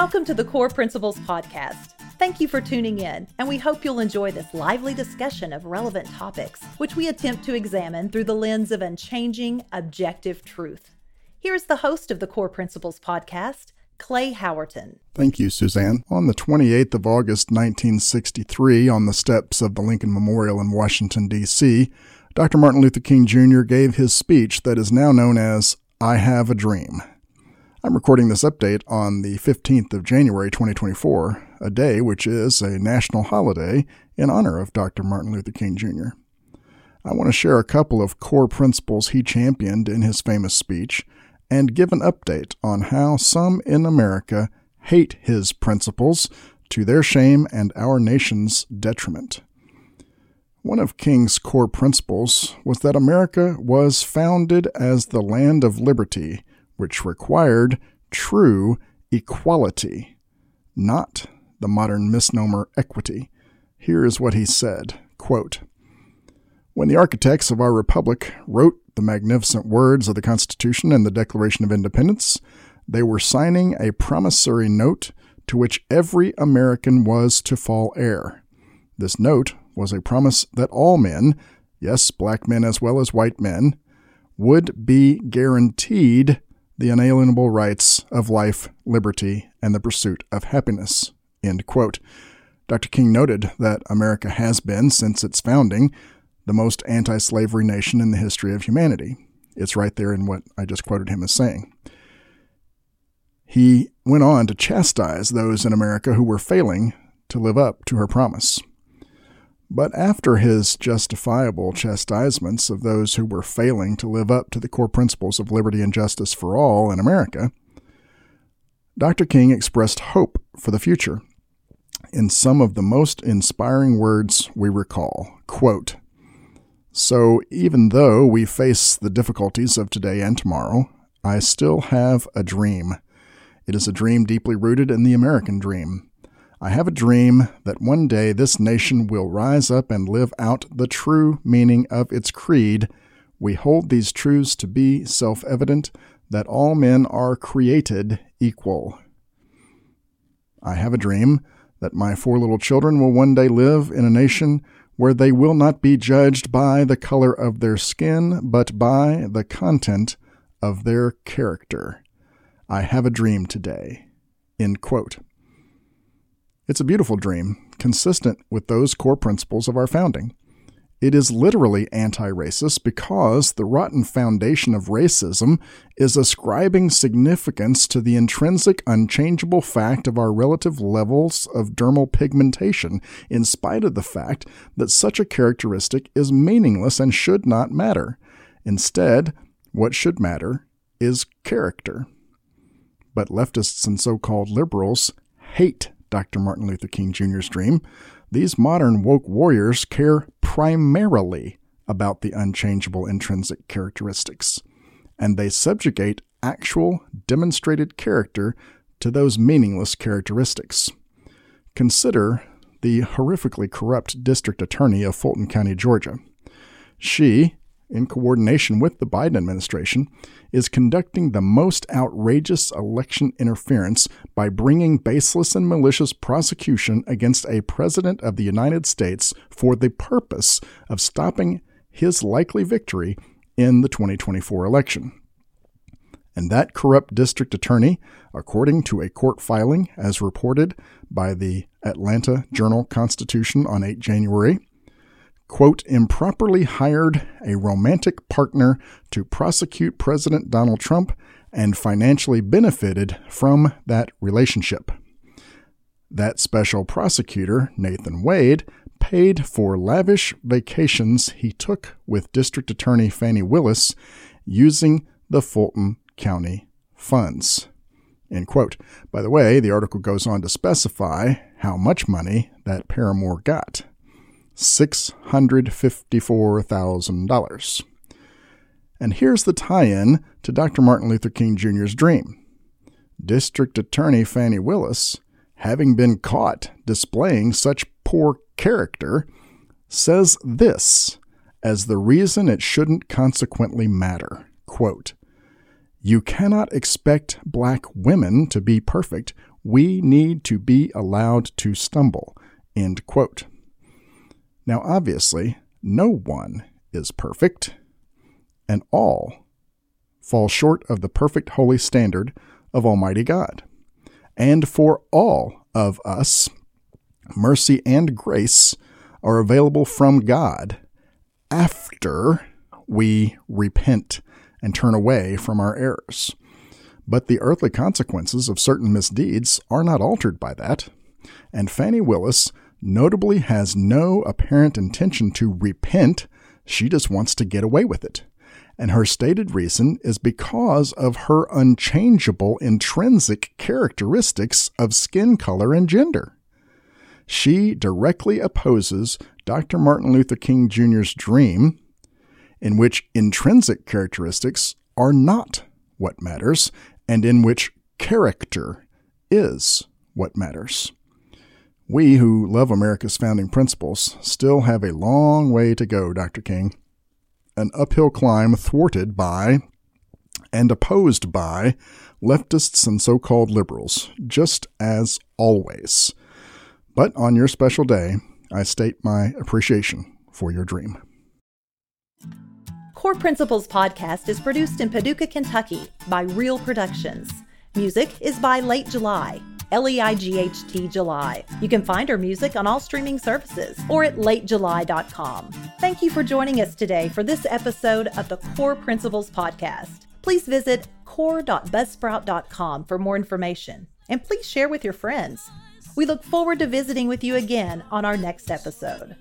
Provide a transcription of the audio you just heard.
Welcome to the Core Principles Podcast. Thank you for tuning in, and we hope you'll enjoy this lively discussion of relevant topics, which we attempt to examine through the lens of unchanging, objective truth. Here is the host of the Core Principles Podcast, Clay Howerton. Thank you, Suzanne. On the 28th of August, 1963, on the steps of the Lincoln Memorial in Washington, D.C., Dr. Martin Luther King Jr. gave his speech that is now known as I Have a Dream. I'm recording this update on the 15th of January 2024, a day which is a national holiday in honor of Dr. Martin Luther King Jr. I want to share a couple of core principles he championed in his famous speech and give an update on how some in America hate his principles to their shame and our nation's detriment. One of King's core principles was that America was founded as the land of liberty which required true equality, not the modern misnomer equity. Here is what he said quote, When the architects of our republic wrote the magnificent words of the Constitution and the Declaration of Independence, they were signing a promissory note to which every American was to fall heir. This note was a promise that all men, yes, black men as well as white men, would be guaranteed the unalienable rights of life, liberty, and the pursuit of happiness. Dr. King noted that America has been, since its founding, the most anti slavery nation in the history of humanity. It's right there in what I just quoted him as saying. He went on to chastise those in America who were failing to live up to her promise. But after his justifiable chastisements of those who were failing to live up to the core principles of liberty and justice for all in America, Dr. King expressed hope for the future in some of the most inspiring words we recall. Quote, so, even though we face the difficulties of today and tomorrow, I still have a dream. It is a dream deeply rooted in the American dream. I have a dream that one day this nation will rise up and live out the true meaning of its creed. We hold these truths to be self evident that all men are created equal. I have a dream that my four little children will one day live in a nation where they will not be judged by the color of their skin, but by the content of their character. I have a dream today. End quote. It's a beautiful dream, consistent with those core principles of our founding. It is literally anti racist because the rotten foundation of racism is ascribing significance to the intrinsic, unchangeable fact of our relative levels of dermal pigmentation, in spite of the fact that such a characteristic is meaningless and should not matter. Instead, what should matter is character. But leftists and so called liberals hate Dr. Martin Luther King Jr.'s dream, these modern woke warriors care primarily about the unchangeable intrinsic characteristics, and they subjugate actual demonstrated character to those meaningless characteristics. Consider the horrifically corrupt district attorney of Fulton County, Georgia. She, in coordination with the Biden administration, is conducting the most outrageous election interference by bringing baseless and malicious prosecution against a president of the United States for the purpose of stopping his likely victory in the 2024 election. And that corrupt district attorney, according to a court filing as reported by the Atlanta Journal Constitution on 8 January, quote, improperly hired a romantic partner to prosecute President Donald Trump and financially benefited from that relationship. That special prosecutor, Nathan Wade, paid for lavish vacations he took with District Attorney Fani Willis using the Fulton County funds. End quote. By the way, the article goes on to specify how much money that paramour got. $654,000. And here's the tie in to Dr. Martin Luther King Jr.'s dream. District Attorney Fani Willis, having been caught displaying such poor character, says this as the reason it shouldn't consequently matter. Quote, you cannot expect black women to be perfect We need to be allowed to stumble. End quote. Now, obviously, no one is perfect, and all fall short of the perfect holy standard of Almighty God. And for all of us, mercy and grace are available from God after we repent and turn away from our errors. But the earthly consequences of certain misdeeds are not altered by that, and Fani Willis notably has no apparent intention to repent, she just wants to get away with it. And her stated reason is because of her unchangeable intrinsic characteristics of skin color and gender. She directly opposes Dr. Martin Luther King Jr.'s dream, in which intrinsic characteristics are not what matters, and in which character is what matters. We who love America's founding principles still have a long way to go, Dr. King. An uphill climb thwarted by and opposed by leftists and so called liberals, just as always. But on your special day, I state my appreciation for your dream. Core Principles podcast is produced in Paducah, Kentucky by Real Productions. Music is by Late July. L E I G H T July. You can find her music on all streaming services or at latejuly.com. Thank you for joining us today for this episode of the Core Principles Podcast. Please visit core.buzzsprout.com for more information and please share with your friends. We look forward to visiting with you again on our next episode.